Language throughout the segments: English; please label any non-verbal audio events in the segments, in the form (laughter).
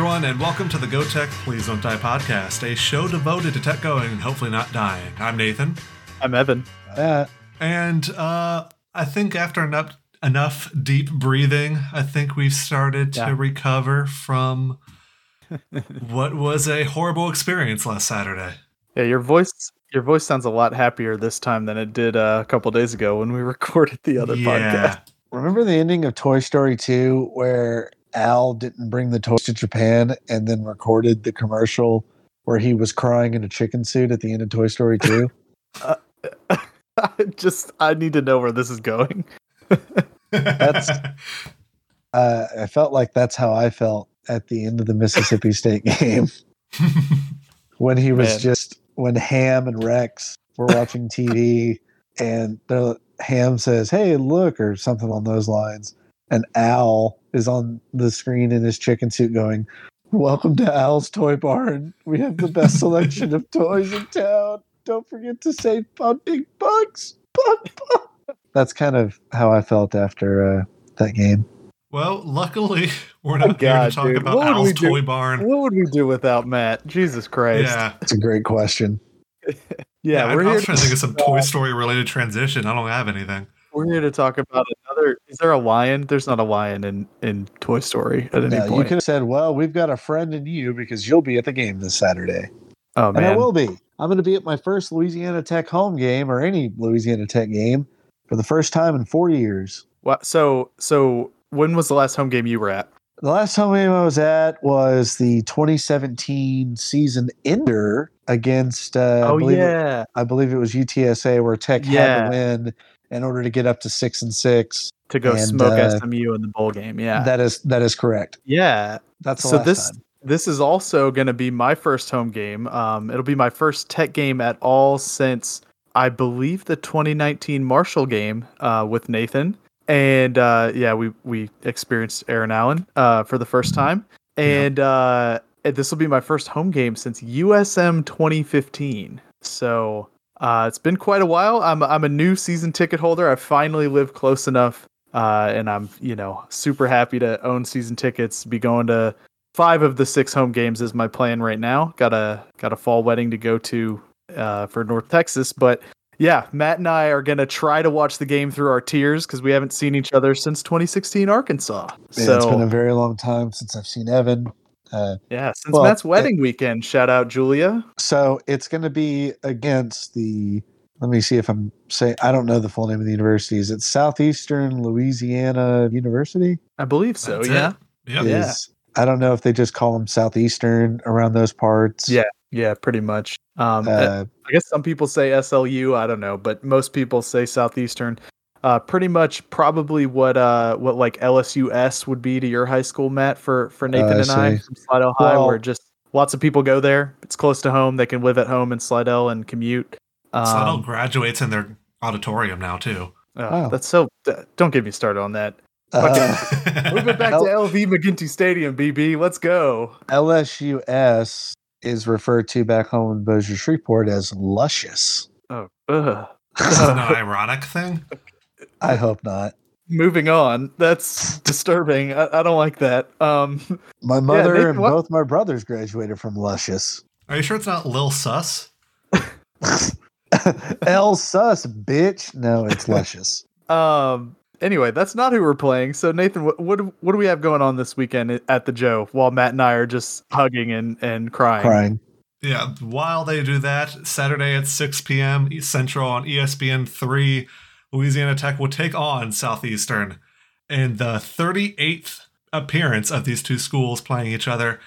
everyone, and welcome to the Go Tech Please Don't Die podcast, a show devoted to tech going and hopefully not dying. I'm Nathan. I'm Evan. Uh, And uh, I think after enough, enough deep breathing, I think we've started to Yeah. recover from (laughs) what was a horrible experience last Saturday. Yeah, your voice your voice sounds a lot happier this time than it did uh, a couple days ago when we (laughs) recorded the other podcast. remember the ending of Toy Story 2 where Al didn't bring the toys to Japan and then recorded the commercial where he was crying in a chicken suit at the end of Toy Story 2? (laughs) I just I need to know where this is going. That's- uh, I felt like that's how I felt at the end of the Mississippi State game (laughs) when he was Man. just when Hamm and Rex were watching TV and the Hamm says, "Hey, look," or something on those lines, and Al is on the screen in his chicken suit going, "Welcome to Al's Toy Barn. We have the best selection of toys in town. Don't forget to save on big bucks." Buck, buck." That's kind of how I felt after uh, that game. well, luckily, (laughs) we're not Oh, here to talk dude. about What would we Al's do? Toy Barn. What would we do without Matt? Jesus Christ. Yeah, It's a great question. (laughs) Yeah, I, we're I here was trying to think of some Toy Story related transition. I don't have anything. We're here to talk about another is there a lion? There's not a lion in in Toy Story at any No, you point. could have said, "Well, we've got a friend in you because you'll be at the game this Saturday," oh and I will be. I'm going to be at my first Louisiana Tech home game or any Louisiana Tech game for the first time in four years. What so so when was the last home game you were at? The last home game I was at was the 2017 season ender against. Uh, I oh believe it- yeah. I believe it was UTSA where Tech had Yeah. to win in order to get up to six and six. To go And, smoke uh, SMU in the bowl game. Yeah. That is that is correct. yeah. That's so this time. this is also going to be my first home game. Um, it'll be my first tech game at all since I believe the 2019 Marshall game uh, with Nathan. And uh, yeah, we we experienced Aaron Allen uh, for the first time, and uh, and this will be my first home game since USM 2015. So uh, it's been quite a while. I'm I'm a new season ticket holder. I finally live close enough, uh, and I'm you know super happy to own season tickets. Be going to five of the six home games is my plan right now. Got a got a fall wedding to go to uh, for North Texas, but yeah, Matt and I are gonna try to watch the game through our tears because we haven't seen each other since 2016 Arkansas. Yeah, so it's been a very long time since I've seen Evan. Uh, yeah, since well, Matt's it- wedding weekend. Shout out Julia. So it's going to be against the. Let me see if I'm saying. I don't know the full name of the university. Is it Southeastern Louisiana University? I believe so. That's yeah. it. Yep. Yeah. Is I don't know if they just call them Southeastern around those parts. Yeah. Yeah, pretty much. Um, Uh, I guess some people say SLU. I don't know, but most people say Southeastern. Uh, pretty much, probably what uh what like LSUS would be to your high school, Matt, for for Nathan I and I from Slidell High, Well- where just lots of people go there. It's close to home. They can live at home in Slidell and commute. Um, Slidell graduates in their auditorium now too. oh, Wow. That's so. uh, Don't get me started on that. uh, Moving (laughs) back L- to LV McGinty Stadium, BB. Let's go. LSUS is referred to back home in Bossier Shreveport as luscious. Oh, ugh. This (laughs) is an ironic thing. I hope not. Moving on. That's disturbing. I, I don't like that. Um, (laughs) My mother Nathan, and what- both my brothers graduated from luscious. Are you sure it's not Lil Sus? (laughs) L sus, bitch. No, it's luscious. (laughs) Um. Anyway, that's not who we're playing. So Nathan, what what, do- what do we have going on this weekend at the Joe? While Matt and I are just hugging and and crying. Crying. Yeah, while they do that, Saturday at 6 p.m. Central on ESPN 3, Louisiana Tech will take on Southeastern in the 38th appearance of these two schools playing each other.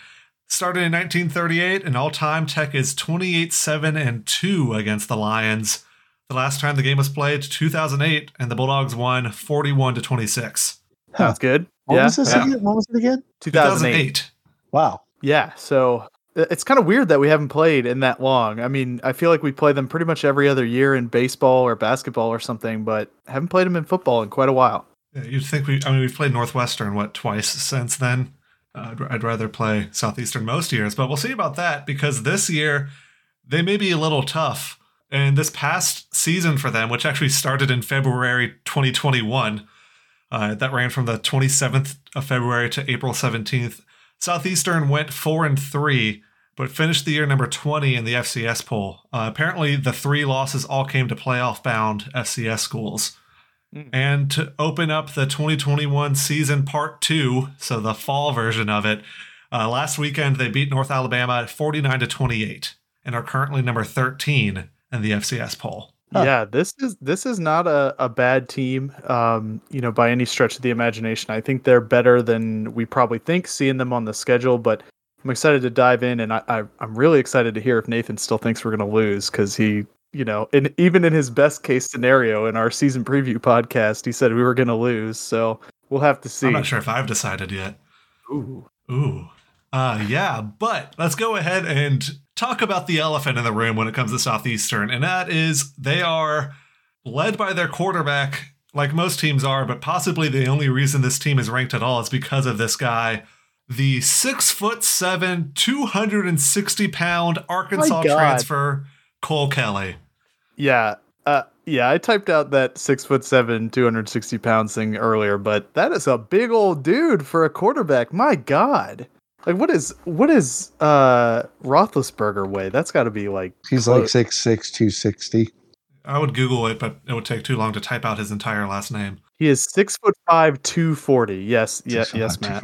Started in 1938, and all time Tech is 28 7 and 2 against the Lions. The last time the game was played, 2008, and the Bulldogs won 41 to 26. That's good. What yeah. was this yeah. again? What was it again? 2008. Wow. Yeah. So it's kind of weird that we haven't played in that long. I mean, I feel like we play them pretty much every other year in baseball or basketball or something, but haven't played them in football in quite a while. Yeah, you'd think we, I mean, we've played Northwestern, what, twice since then? Uh, I'd, I'd rather play Southeastern most years, but we'll see about that because this year they may be a little tough. And this past season for them, which actually started in February 2021, uh, that ran from the 27th of February to April 17th. Southeastern went four and three, but finished the year number 20 in the FCS poll. Uh, apparently, the three losses all came to playoff bound FCS schools. Mm. And to open up the 2021 season part two, so the fall version of it, uh, last weekend they beat North Alabama 49 to 28 and are currently number 13 in the FCS poll. Huh. Yeah, this is this is not a, a bad team, um, you know, by any stretch of the imagination. I think they're better than we probably think, seeing them on the schedule. But I'm excited to dive in, and I, I I'm really excited to hear if Nathan still thinks we're going to lose because he, you know, in even in his best case scenario in our season preview podcast, he said we were going to lose. So we'll have to see. I'm not sure if I've decided yet. Ooh. Ooh. Uh, yeah, but let's go ahead and talk about the elephant in the room when it comes to Southeastern, and that is they are led by their quarterback, like most teams are, but possibly the only reason this team is ranked at all is because of this guy, the six foot seven, 260 pound Arkansas transfer, Cole Kelly. Yeah. Uh, yeah, I typed out that six foot seven, 260 pounds thing earlier, but that is a big old dude for a quarterback. My God. Like what is what is uh Roethlisberger weigh? That's got to be like He's like six six two sixty. I would Google it, but it would take too long to type out his entire last name. he is six foot five, two forty. Yes, yeah, yes, Matt.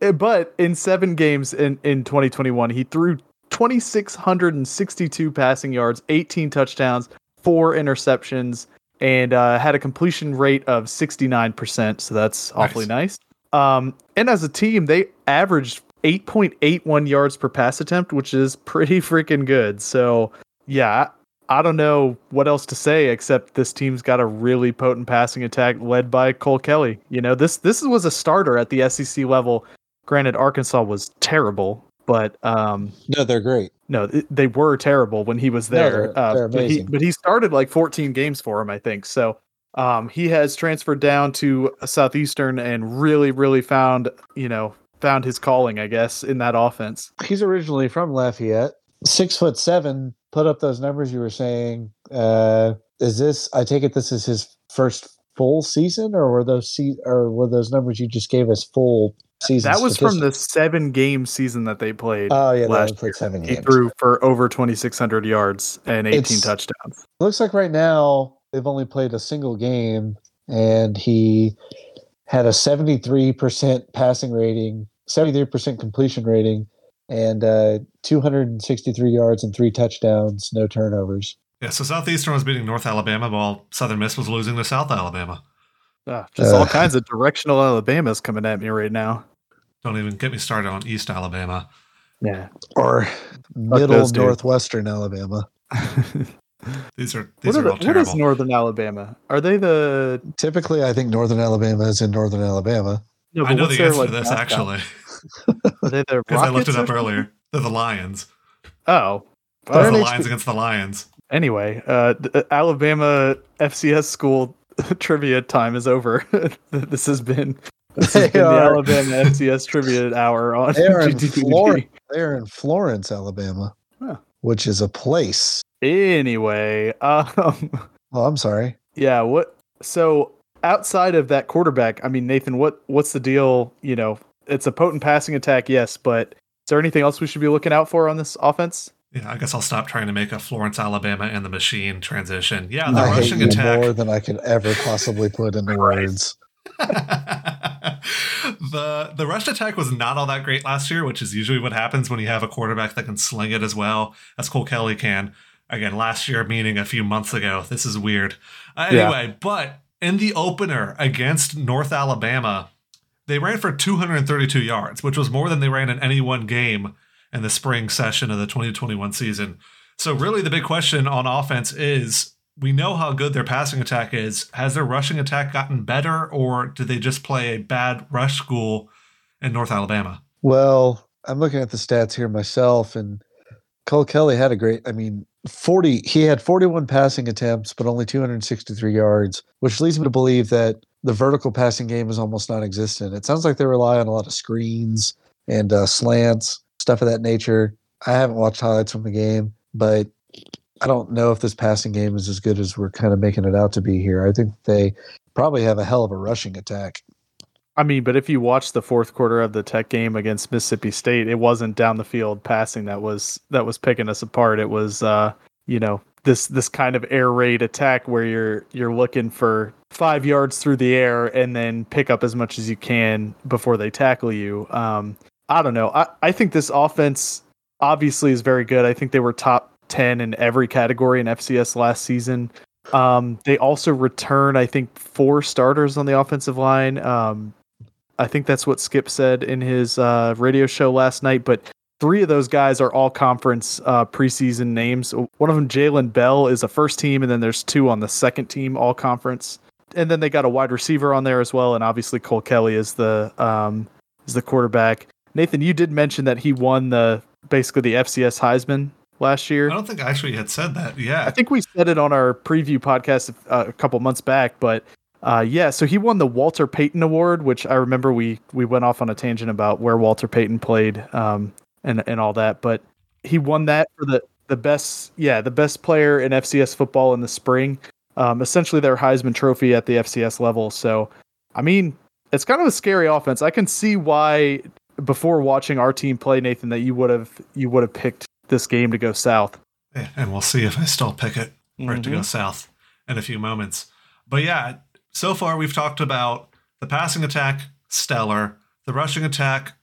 Uh, But in seven games in in 2021, he threw 2,662 passing yards, 18 touchdowns, four interceptions, and uh, had a completion rate of 69%. So that's awfully nice. Um, and as a team, they averaged 8.81 yards per pass attempt, which is pretty (laughs) freaking good. So yeah, I don't know what else to say except this team's got a really potent passing attack led by Cole Kelly. You know, this this was a starter at the SEC level. Granted, Arkansas was terrible, but um, No, they're great. no, they were terrible when he was No, there. they're- uh, they're but he but he started like 14 games for him, I think. So um, he has transferred down to Southeastern and really, really found you know found his calling, I guess, in that offense. He's originally from Lafayette. Six foot seven. Put up those numbers you were saying. Uh, is this? I take it this is his first full season, or were those se- or were those numbers you just gave us full season? That was from the seven game season that they played. Oh yeah, last played seven he games. threw for over 2,600 yards and 18 It's- touchdowns. looks like right now they've only played a single game and he had a 73% passing rating 73% completion rating and uh, 263 yards and three touchdowns no turnovers Yeah, so Southeastern was beating North Alabama while Southern Miss was losing to South Alabama. Ah, just all kinds of directional Alabama's coming at me right now. Don't even get me started on East Alabama. Yeah. or middle those dudes. northwestern alabama (laughs) These are these What, are are the, all what is. Northern Alabama? Are they the? typically i think northern alabama is in northern alabama No, I but know what's the answer like, to this actually Are they the because (laughs) I looked it up or earlier. They're the Lions. Oh. They're They're the Lions HB against the Lions. Anyway, uh, d- uh, Alabama FCS school (laughs) trivia time is over. (laughs) this has been this has They been the Alabama FCS trivia hour on They are in GTPD. Florida. they're in florence alabama Huh. which is a place Anyway, um, oh i'm sorry yeah. What? So outside of that quarterback, I mean, Nathan, what what's the deal? You know, it's a potent passing attack, yes, but is there anything else we should be looking out for on this offense? Yeah, I guess I'll stop trying to make a Florence, Alabama, and the machine transition. Yeah, the I hate rushing you attack. more than I could ever possibly put into words. (laughs) the the rush attack was not all that great last year, which is usually what happens when you have a quarterback that can sling it as well as Cole Kelly can. Again, last year meaning a few months ago. This is weird. Uh, Yeah. anyway, but in the opener against North Alabama, they ran for 232 yards, which was more than they ran in any one game in the spring session of the 2021 season. So really the big question on offense is we know how good their passing attack is. Has their rushing attack gotten better or did they just play a bad rush school in North Alabama? Well, I'm looking at the stats here myself, and Cole Kelly had a great. I mean, 40. He had 41 passing attempts, but only 263 yards, which leads me to believe that the vertical passing game is almost non-existent. It sounds like they rely on a lot of screens and uh, slants, stuff of that nature. I haven't watched highlights from the game, but I don't know if this passing game is as good as we're kind of making it out to be here. I think they probably have a hell of a rushing attack. I mean, but if you watch the fourth quarter of the Tech game against Mississippi State, it wasn't down the field passing that was that was picking us apart. It was uh, you know, this this kind of air raid attack where you're you're looking for five yards through the air and then pick up as much as you can before they tackle you. Um, I don't know. I, I think this offense obviously is very good. I think they were top ten in every category in FCS last season. Um, they also return, I think, four starters on the offensive line. Um, I think that's what Skip said in his uh, radio show last night. But three of those guys are all conference uh, preseason names. One of them, Jalen Bell, is a first team, and then there's two on the second team, all conference. And then they got a wide receiver on there as well, and obviously Cole Kelly is the um, is the quarterback. Nathan, you did mention that he won the basically the FCS Heisman last year. I don't think I actually had said that. Yeah, I think we said it on our preview podcast uh, a couple months back, but uh, yeah, so he won the Walter Payton Award, which I remember we we went off on a tangent about where Walter Payton played um, and and all that, but he won that for the the best yeah the best player in FCS football in the spring, um, essentially their Heisman Trophy at the FCS level. So, I mean, it's kind of a scary offense. I can see why before watching our team play, Nathan, that you would have you would have picked this game to go south. And we'll see if I still pick it for mm-hmm. it to go mm-hmm. south in a few moments. But yeah, so far we've talked about the passing attack, stellar. The rushing attack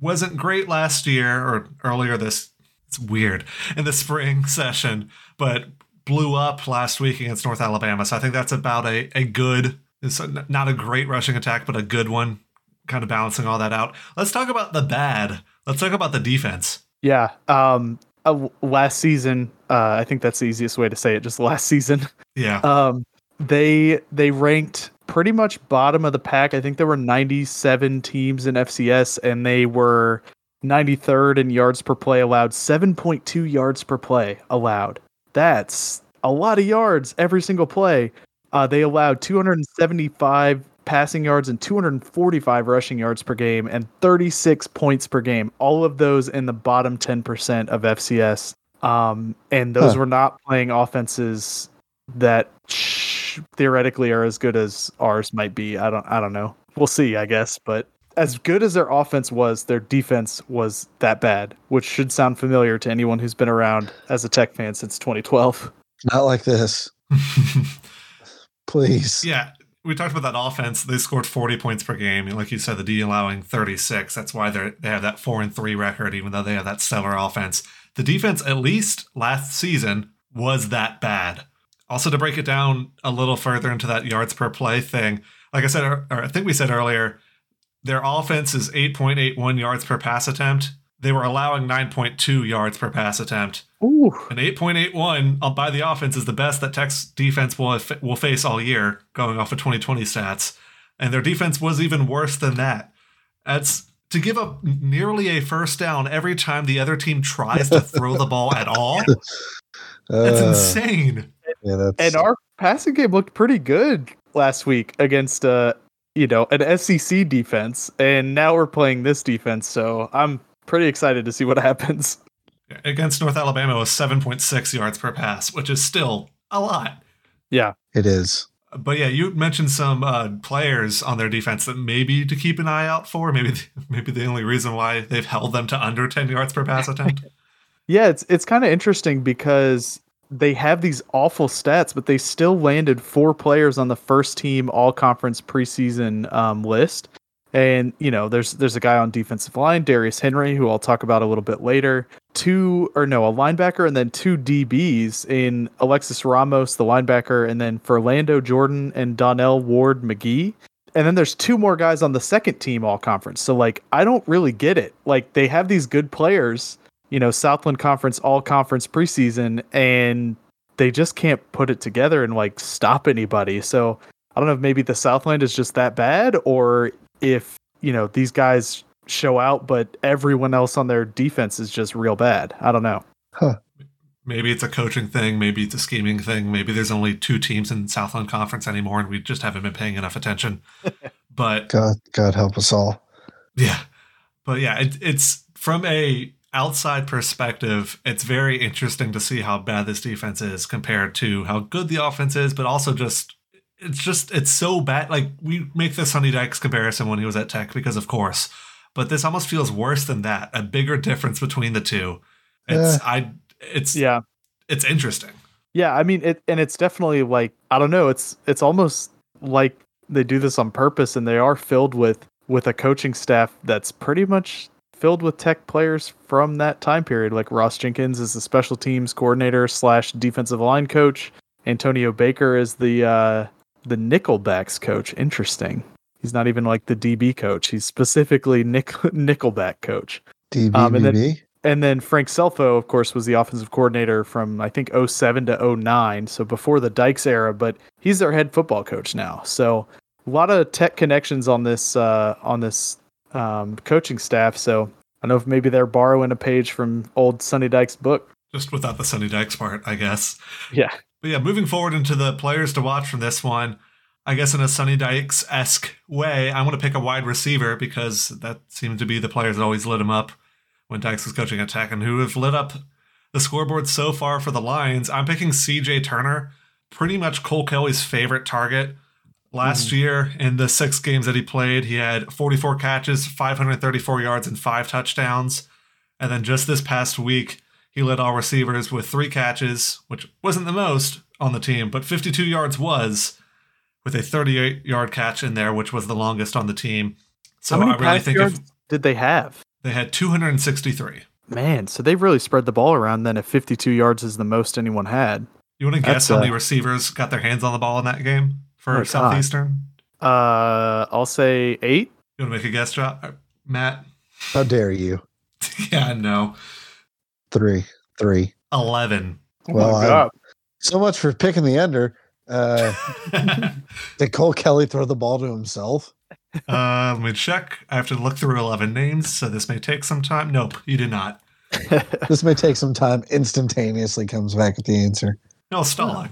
wasn't great last year or earlier this. It's weird in the spring (laughs) session, but blew up last week against North Alabama. So I think that's about a, a good, it's not a great rushing attack, but a good one, kind of balancing all that out. Let's talk about the bad. Let's talk about the defense. Yeah. Um, uh, last season, uh, I think that's the easiest way to say it. Just last season. Yeah. Um, they they ranked pretty much bottom of the pack. I think there were 97 teams in FCS, and they were 93rd in yards per play allowed, 7.2 yards per play allowed. That's a lot of yards every single play. Uh, they allowed 275 passing yards and 245 rushing yards per game and 36 points per game. All of those in the bottom 10% of FCS. Um, and those huh. were not playing offenses that theoretically are as good as ours might be. I don't I don't know. We'll see, I guess, but as good as their offense was, their defense was that bad, which should sound familiar to anyone who's been around as a Tech fan since 2012. Not like this. (laughs) Please. Yeah, we talked about that offense. They scored 40 points per game. Like you said, the D allowing 36. That's why they they have that 4 and 3 record even though they have that stellar offense. The defense at least last season was that bad. Also, to break it down a little further into that yards per play thing, like I said, or I think we said earlier, their offense is 8.81 yards per pass attempt. They were allowing 9.2 yards per pass attempt. Ooh. And 8.81 by the offense is the best that Tech's defense will will face all year, going off of 2020 stats. And their defense was even worse than that. That's to give up nearly a first down every time the other team tries to throw the ball at all. (laughs) That's uh, insane. Yeah, that's... And our passing game looked pretty good last week against uh you know an SEC defense, and now we're playing this defense. So I'm pretty excited to see what (laughs) happens. Against North Alabama was 7.6 yards per pass, which is still a lot. Yeah, it is. But yeah, you mentioned some uh, players on their defense that maybe to keep an eye out for. Maybe (laughs) maybe the only reason why they've held them to under 10 yards per pass attempt. (laughs) yeah, it's it's kind of interesting because they have these awful stats, but they still landed four players on the first team all conference preseason um, list. And you know, there's there's a guy on defensive line, Darius Henry, who I'll talk about a little bit later. Two or no, a linebacker, and then two DBs in Alexis Ramos, the linebacker, and then Furlando Jordan and Donnell Ward McGee. And then there's two more guys on the second team all conference. So like I don't really get it. Like they have these good players, you know, Southland Conference all conference preseason and they just can't put it together and like stop anybody. So I don't know if maybe the Southland is just that bad or if, you know, these guys show out but everyone else on their defense is just real bad. I don't know. Huh. Maybe it's a coaching thing, maybe it's a scheming thing, maybe there's only two teams in Southland Conference anymore and we just haven't been paying enough attention. (laughs) but God God help us all. Yeah. But yeah, it, it's from a outside perspective, it's very interesting to see how bad this defense is compared to how good the offense is, but also just it's just it's so bad. Like we make the Sonny Dykes comparison when he was at Tech because of course, but this almost feels worse than that. A bigger difference between the two. It's I it's Yeah. it's interesting. Yeah, I mean it and it's definitely like I don't know, it's it's almost like they do this on purpose and they are filled with with a coaching staff that's pretty much filled with tech players from that time period. Like Ross Jenkins is the special teams coordinator slash defensive line coach. Antonio Baker is the uh the nickelbacks coach. Interesting. He's not even like the DB coach. He's specifically nick (laughs) nickelback coach. DBBB. Um, and then- And then Frank Scelfo, of course, was the offensive coordinator from I think 07 to 09, so before the Dykes era, but he's their head football coach now. So a lot of tech connections on this uh, on this um, coaching staff. So I don't know if maybe they're borrowing a page from old Sonny Dykes' book. Just without the Sonny Dykes part, I guess. Yeah. But yeah, moving forward into the players to watch from this one, I guess in a Sonny Dykes esque way, I want to pick a wide receiver because that seemed to be the players that always lit him up when Dykes was coaching at Tech and who have lit up the scoreboard so far for the Lions. I'm picking CJ Turner, pretty much Cole Kelly's favorite target. Last year, in the six games that he played, he had 44 catches, 534 yards, and five touchdowns. And then just this past week, he led all receivers with three catches, which wasn't the most on the team, but 52 yards was, with a 38 yard catch in there, which was the longest on the team. So How many I really think yards if did they have? they had 263. Man, so they've really spread the ball around. Then if 52 yards is the most anyone had. You want to guess That's, how many uh, receivers got their hands on the ball in that game for Oh, Southeastern? Uh, I'll say eight. You want to make a guess, jo- uh, Matt? How dare you? (laughs) yeah, no. Three. Three. 11. Well, my God. So much for picking the under. Uh, (laughs) did Cole Kelly throw the ball to himself? uh, let me check. I have to look through 11 names, so this may take some time. Nope, you did not. This may take some time. Instantaneously comes back with the answer. No, stalling.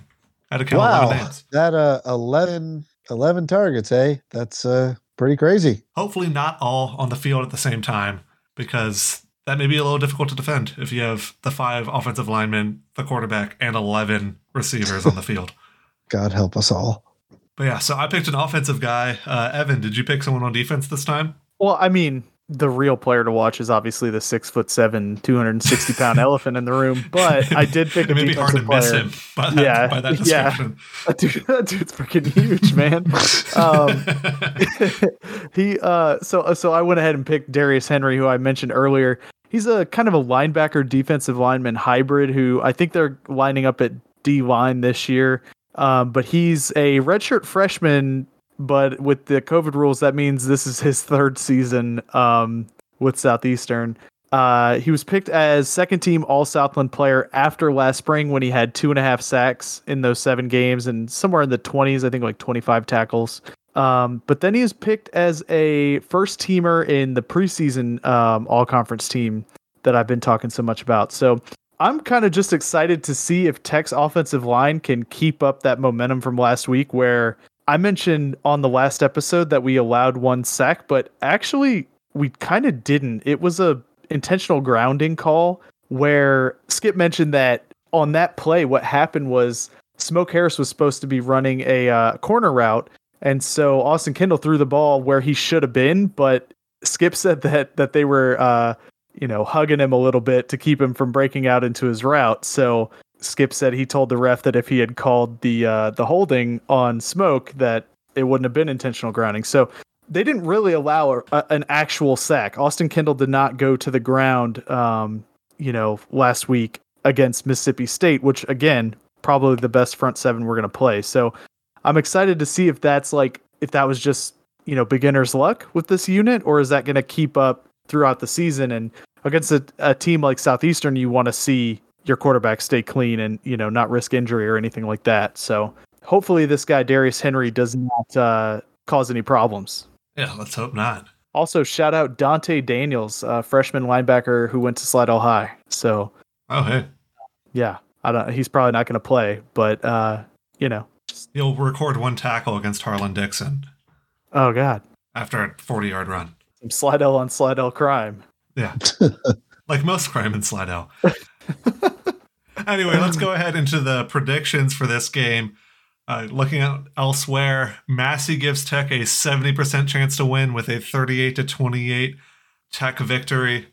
I had to count 11 Wow. names. That uh 11, 11 targets, eh? That's uh pretty crazy. Hopefully, not all on the field at the same time, because that may be a little difficult to defend if you have the five offensive linemen, the quarterback, and 11 receivers on the (laughs) field. God help us all. But yeah, so I picked an offensive guy. Uh, Evan, did you pick someone on defense this time? Well, I mean, the real player to watch is obviously the six foot seven, 260 pound (laughs) elephant in the room. But I did pick a it may be hard to defensive miss player. him by that, Yeah, by that yeah. description. (laughs) That, dude, that dude's freaking huge, man. Um, (laughs) he uh, so so I went ahead and picked Darius Henry, who I mentioned earlier. He's a kind of a linebacker defensive lineman hybrid who I think they're lining up at D line this year. Um, but he's a redshirt freshman, but with the COVID rules, that means this is his third season um, with Southeastern. Uh, he was picked as second team All Southland player after last spring when he had two and a half sacks in those seven games and somewhere in the 20s, I think like 25 tackles. Um, but then he was picked as a first teamer in the preseason um, All Conference team that I've been talking so much about. So I'm kind of just excited to see if Tech's offensive line can keep up that momentum from last week, where I mentioned on the last episode that we allowed one sack, but actually we kind of didn't. It was a intentional grounding call where Skip mentioned that on that play, what happened was Smoke Harris was supposed to be running a uh, corner route, and so Austin Kendall threw the ball where he should have been, but Skip said that that they were uh, you know, hugging him a little bit to keep him from breaking out into his route. So Skip said he told the ref that if he had called the uh, the holding on Smoke, that it wouldn't have been intentional grounding. So they didn't really allow a, a- an actual sack. Austin Kendall did not go to the ground, um, you know, last week against Mississippi State, which again probably the best front seven we're going to play. So I'm excited to see if that's like if that was just you know beginner's luck with this unit, or is that going to keep up throughout the season? And against a, a team like Southeastern, you want to see your quarterback stay clean and you know not risk injury or anything like that. So hopefully this guy Darius Henry does not uh, cause any problems. Yeah, let's hope not. Also, shout out Dante Daniels, uh, freshman linebacker who went to Slidell High. So Oh, hey. yeah, I don't. He's probably not going to play, but uh, you know, He'll record one tackle against Harlan Dixon oh god, after a 40 yard run. some Slidell on Slidell crime. Yeah. (laughs) like most crime in Slidell. (laughs) (laughs) anyway, let's go ahead into the predictions for this game. Uh, looking at elsewhere, Massey gives Tech a 70% chance to win with a 38 to 28 Tech victory.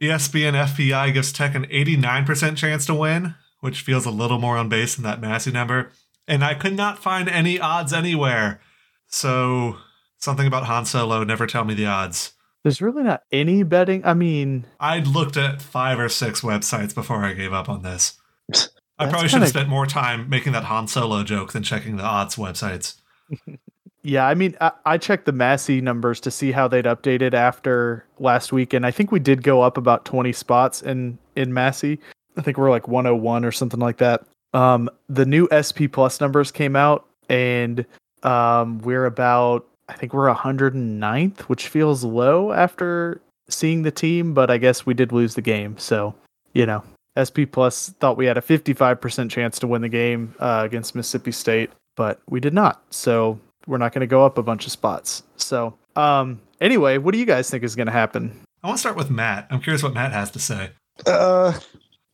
ESPN FPI gives Tech an 89% chance to win, which feels a little more on base than that Massey number. And I could not find any odds anywhere. So something about Han Solo, never tell me the odds. There's really not any betting. I mean, I'd looked at five or six websites before I gave up on this. (laughs) I probably should have spent more time making that Han Solo joke than checking the odds websites. (laughs) yeah, I mean, I, I checked the Massey numbers to see how they'd updated after last week, and I think we did go up about 20 spots in in Massey. I think we're like 101 or something like that. Um, the new SP Plus numbers came out, and um, we're about I think we're 109th, which feels low after seeing the team, but I guess we did lose the game, so you know. SP Plus thought we had a 55% chance to win the game uh, against Mississippi State, but we did not. So we're not going to go up a bunch of spots. So, um, anyway, what do you guys think is going to happen? I want to start with Matt. I'm curious what Matt has to say. Uh,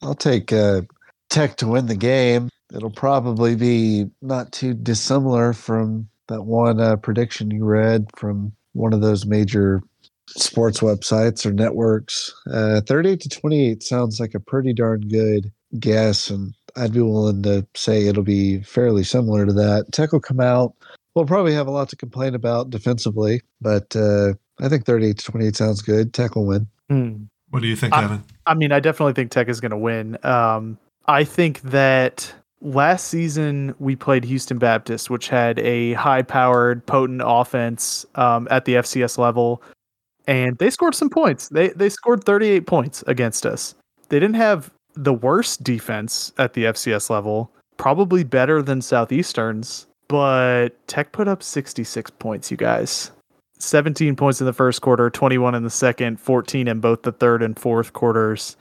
I'll take uh, Tech to win the game. It'll probably be not too dissimilar from that one uh, prediction you read from one of those major sports websites or networks. Uh, 38 to 28 sounds like a pretty darn good guess, and I'd be willing to say it'll be fairly similar to that. Tech will come out. We'll probably have a lot to complain about defensively, but uh, I think 38 to 28 sounds good. Tech will win. Hmm. What do you think, I- Evan? I mean, I definitely think Tech is going to win. Um, I think that last season we played Houston Baptist, which had a high-powered, potent offense um, at the FCS level, and they scored some points. They they scored 38 points against us. They didn't have the worst defense at the FCS level, probably better than Southeastern's, but Tech put up 66 points. You guys. 17 points in the first quarter, 21 in the second, 14 in both the third and fourth quarters.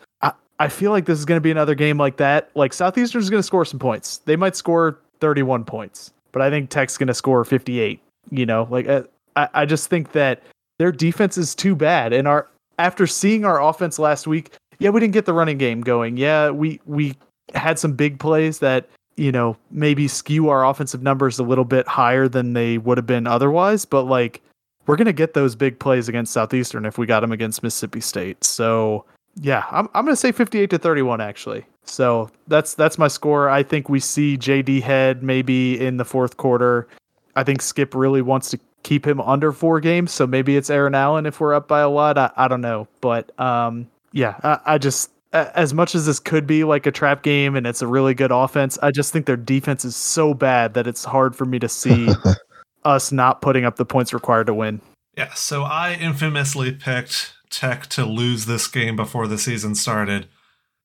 I, feel like this is going to be another game like that. Like Southeastern's going to score some points. They might score 31 points, but I think Tech's going to score 58. You know, like uh, I, I just think that their defense is too bad. And our after seeing our offense last week, yeah, we didn't get the running game going. Yeah, we we had some big plays that you know maybe skew our offensive numbers a little bit higher than they would have been otherwise. But like we're gonna get those big plays against Southeastern if we got them against Mississippi State. So yeah, I'm I'm gonna say 58 to 31 actually. So that's that's my score. I think we see JD Head maybe in the fourth quarter. I think Skip really wants to keep him under four games, so maybe it's Aaron Allen if we're up by a lot. I, I don't know, but um, yeah, I, I just as much as this could be like a trap game and it's a really good offense, I just think their defense is so bad that it's hard for me to see (laughs) us not putting up the points required to win. Yeah, so I infamously picked Tech to lose this game before the season started.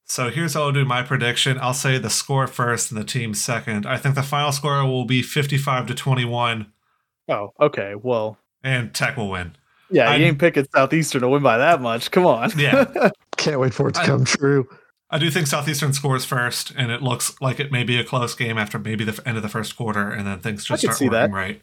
So here's how I'll do my prediction. I'll say the score first and the team second. I think the final score will be 55 to 21, Oh, okay. Well, and Tech will win. yeah, I'm- you ain't picking Southeastern to win by that much. Come on. Yeah. (laughs) Can't wait for it to I- come true. I do think Southeastern scores first, and it looks like it may be a close game after maybe the end of the first quarter, and then things just start working that. right.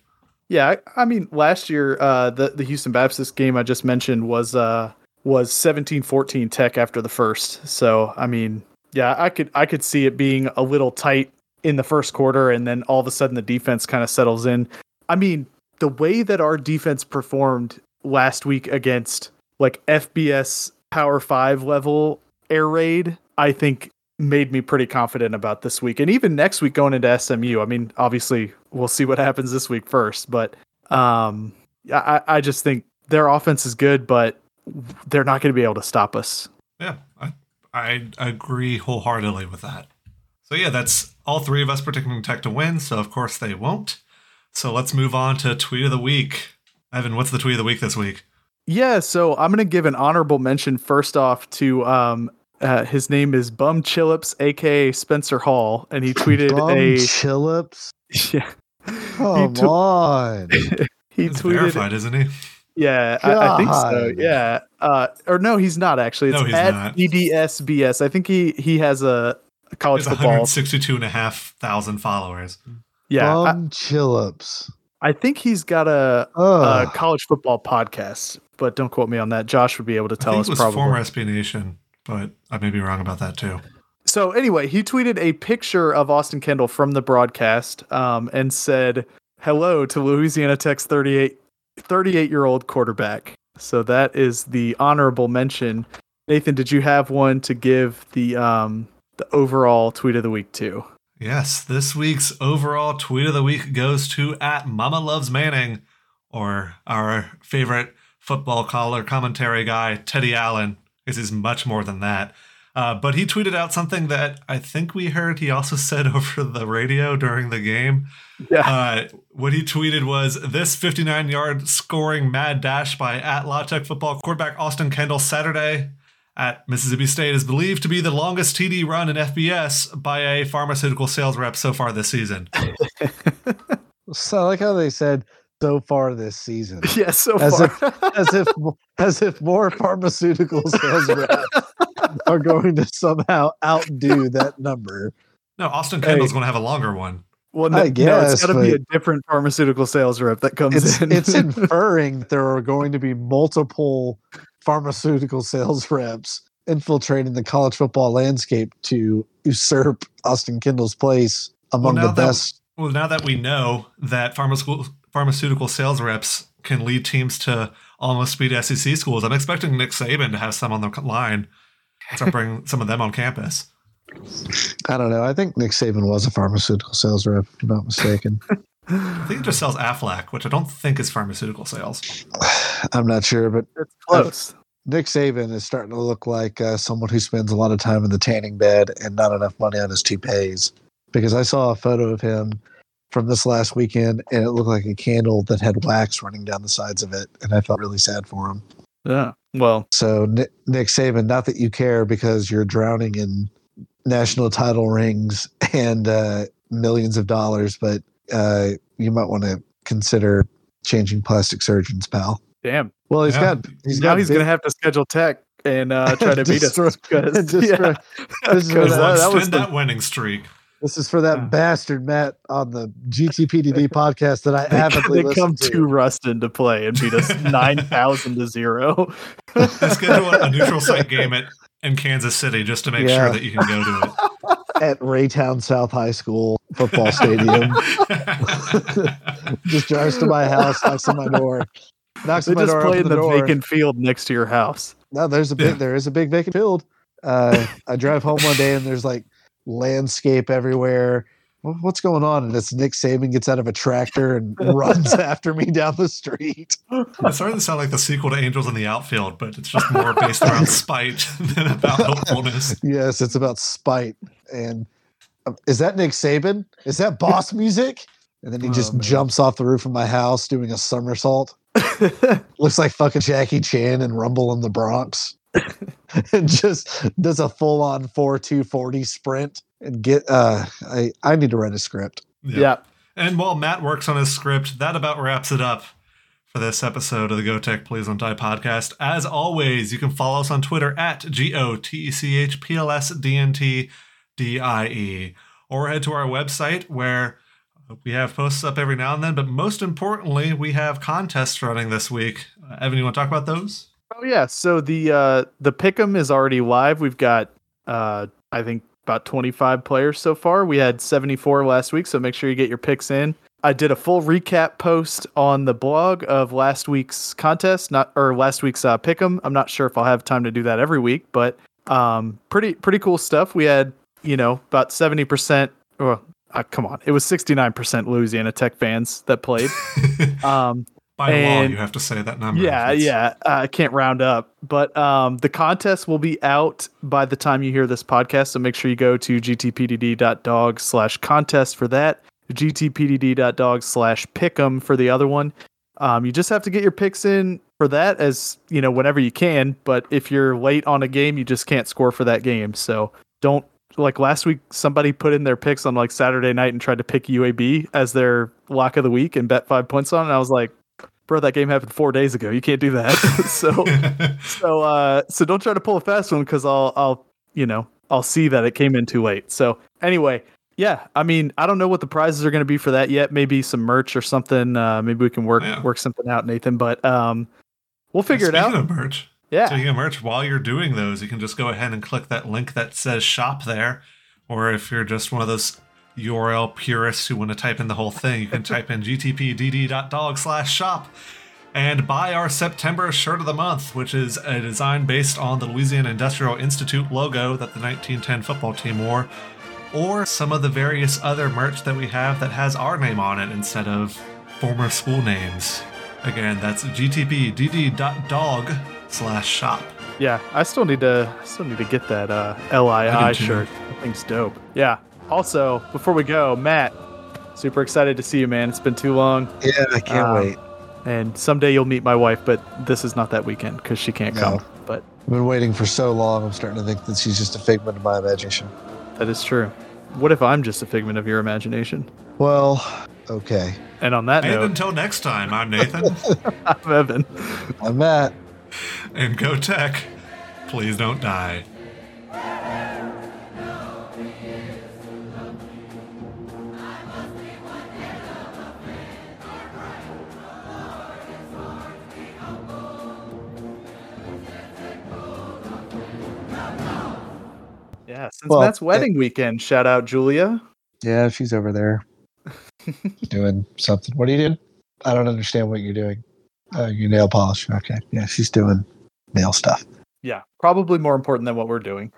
Yeah, I, I mean, last year uh, the the Houston Baptist game I just mentioned was uh, was 17-14 Tech after the first. So I mean, yeah, I could I could see it being a little tight in the first quarter, and then all of a sudden the defense kind of settles in. I mean, the way that our defense performed last week against like FBS Power Five level air raid, I think made me pretty confident about this week and even next week going into SMU. I mean, obviously we'll see what happens this week first, but um I, I just think their offense is good, but they're not going to be able to stop us. Yeah, I, I agree wholeheartedly with that. So yeah, that's all three of us predicting Tech to win. So of course they won't. So let's move on to tweet of the week. Evan, what's the tweet of the week this week? Yeah, so I'm going to give an honorable mention first off to um uh, his name is Bum Chillips, aka Spencer Hall, and he tweeted a Bum a Chillips. (laughs) yeah. Come tw- on. (laughs) He He's tweeted verified, isn't he? Yeah, I, I think so. Yeah, uh, or no, he's not actually. It's No, he's at not. EDSBS. I think he he has a, a college He's football. 162 and a half thousand followers. Yeah, I, Bum Chillips. I think he's got a, a college football podcast, but don't quote me on that. Josh would be able to I tell think us it was probably. former SB Nation, but I may be wrong about that too. So anyway, he tweeted a picture of Austin Kendall from the broadcast um, and said, "Hello to Louisiana Tech's 38 38 year old quarterback." So that is the honorable mention. Nathan, did you have one to give the um, the overall tweet of the week to? Yes, this week's overall tweet of the week goes to at Mama Loves Manning, or our favorite football caller commentary guy, Teddy Allen, because is much more than that. Uh, but he tweeted out something that I think we heard he also (laughs) said over the radio during the game. Yeah. Uh, what he tweeted was this 59 yard scoring mad dash by at La Tech football quarterback Austin Kendall Saturday at Mississippi State is believed to be the longest TD run in FBS by a pharmaceutical sales rep so far this season. (laughs) So I like how they said so far this season. (laughs) yeah, so As far. as if (laughs) as if more pharmaceutical sales reps are going to somehow outdo that number. No, Austin Kendall's going to have a longer one. well, no, I no, it's guess, got to be a different pharmaceutical sales rep that comes It's in. it's (laughs) inferring that there are going to be multiple pharmaceutical sales reps infiltrating the college football landscape to usurp Austin Kendall's place among now the that- best. Well, now that we know that pharmaceutical pharmaceutical sales reps can lead teams to almost beat SEC schools, I'm expecting Nick Saban to have some on the line to bring (laughs) some of them on campus. I don't know. I think Nick Saban was a pharmaceutical sales rep, if I'm not mistaken. (laughs) I think it just sells Aflac, which I don't think is pharmaceutical sales. (sighs) I'm not sure, but it's close. Nick Saban is starting to look like uh, someone who spends a lot of time in the tanning bed and not enough money on his toupees. Because I saw a photo of him from this last weekend, and it looked like a candle that had wax running down the sides of it, and I felt really sad for him. Yeah. Well, So Nick, Nick Saban, not that you care because you're drowning in national title rings (laughs) and uh, millions of dollars, but uh, you might want to consider changing plastic surgeons, pal. damn. Well, he's Yeah. got he's now got he's big- going to have to schedule tech and uh, try to (laughs) beat us. Destroy- because- destroy- yeah. this is what Well, that, that was extend the, that winning streak. This is for that Yeah. bastard Matt on the GTPDD (laughs) podcast that I they, avidly they come listen to Ruston to play and beat us (laughs) 9,000 to zero. Let's get to a, a neutral (laughs) site game at in Kansas City just to make Yeah. sure that you can go to it at Raytown South High School football stadium. Just drives to my house, knocks on my door, knocks They on my just door, play open in the, the vacant field next to your house. No, there's a big Yeah. there is a big vacant field. Uh, I drive home one day and there's like landscape everywhere. What's going on? And it's Nick Saban gets out of a tractor and (laughs) runs after me down the street. It's starting to sound like the sequel to Angels in the Outfield, but it's just more based around (laughs) spite than about hopefulness. Yes, it's about spite. And um, is that Nick Saban? Is that boss (laughs) music? And then he Oh, just man. jumps off the roof of my house doing a somersault. Looks like fucking Jackie Chan and Rumble in the Bronx. And (laughs) just does a full on 4 240 sprint and get uh I, I need to write a script. yeah. And while Matt works on his script, that about wraps it up for this episode of the Go Tech Please Don't Die podcast. As always, you can follow us on Twitter at G O T E C H P L S D N T D I E, or head to our website where we have posts up every now and then. But most importantly, we have contests running this week. Uh, Evan, you want to talk about those? Oh yeah, so the uh the pick'em is already live. We've got uh I think about 25 players so far. We had 74 last week, so make sure you get your picks in. I did a full recap post on the blog of last week's contest, not or last week's uh, pick'em. I'm not sure if I'll have time to do that every week, but um pretty pretty cool stuff. We had, you know, about 70% or uh, come on, it was 69% Louisiana Tech fans that played. (laughs) Um By law, And- you have to say that number. yeah, yeah. I can't round up, but um, the contest will be out by the time you hear this podcast. So make sure you go to gtpdd.dog slash contest for that. gtpdd.dog slash pick'em for the other one. Um, you just have to get your picks in for that as you know whenever you can. But if you're late on a game, you just can't score for that game. So don't like last week. Somebody put in their picks on like Saturday night and tried to pick UAB as their lock of the week and bet five points on. it. And I was like, bro, that game happened four days ago. You can't do that. (laughs) so (laughs) so uh so don't try to pull a fast one because I'll I'll you know I'll see that it came in too late. So anyway, yeah, I mean I don't know what the prizes are going to be for that yet. Maybe some merch or something. Uh, maybe we can work Yeah. work something out, Nathan. But um, we'll figure it out. of merch, Yeah. Speaking of merch, while you're doing those, you can just go ahead and click that link that says shop there. Or if you're just one of those URL purists who want to type in the whole thing, you can type in gtpdd.dog slash shop and buy our September shirt of the month, which is a design based on the Louisiana Industrial Institute logo that the 1910 football team wore, or some of the various other merch that we have that has our name on it instead of former school names. Again, that's gtpdd.dog slash shop. Yeah, I still need to I still need to get that uh, LII I shirt. That thing's dope. Yeah. Also, before we go, Matt, super excited to see you, man. It's been too long, Yeah, I can't Um, wait. and someday you'll meet my wife, but this is not that weekend because she can't No. come. But I've been waiting for so long. I'm starting to think that she's just a figment of my imagination. that is true. What if I'm just a figment of your imagination? Well, okay. And on that note. And note, until next time, I'm Nathan. (laughs) (laughs) I'm Evan. I'm Matt. and go tech. Please don't die. Yeah, since Well, Matt's wedding weekend, shout out Julia. Yeah, she's over there (laughs) doing something. What are you doing? I don't understand what you're doing. Uh, your nail polish. Okay. Yeah, she's doing nail stuff. Yeah, probably more important than what we're doing.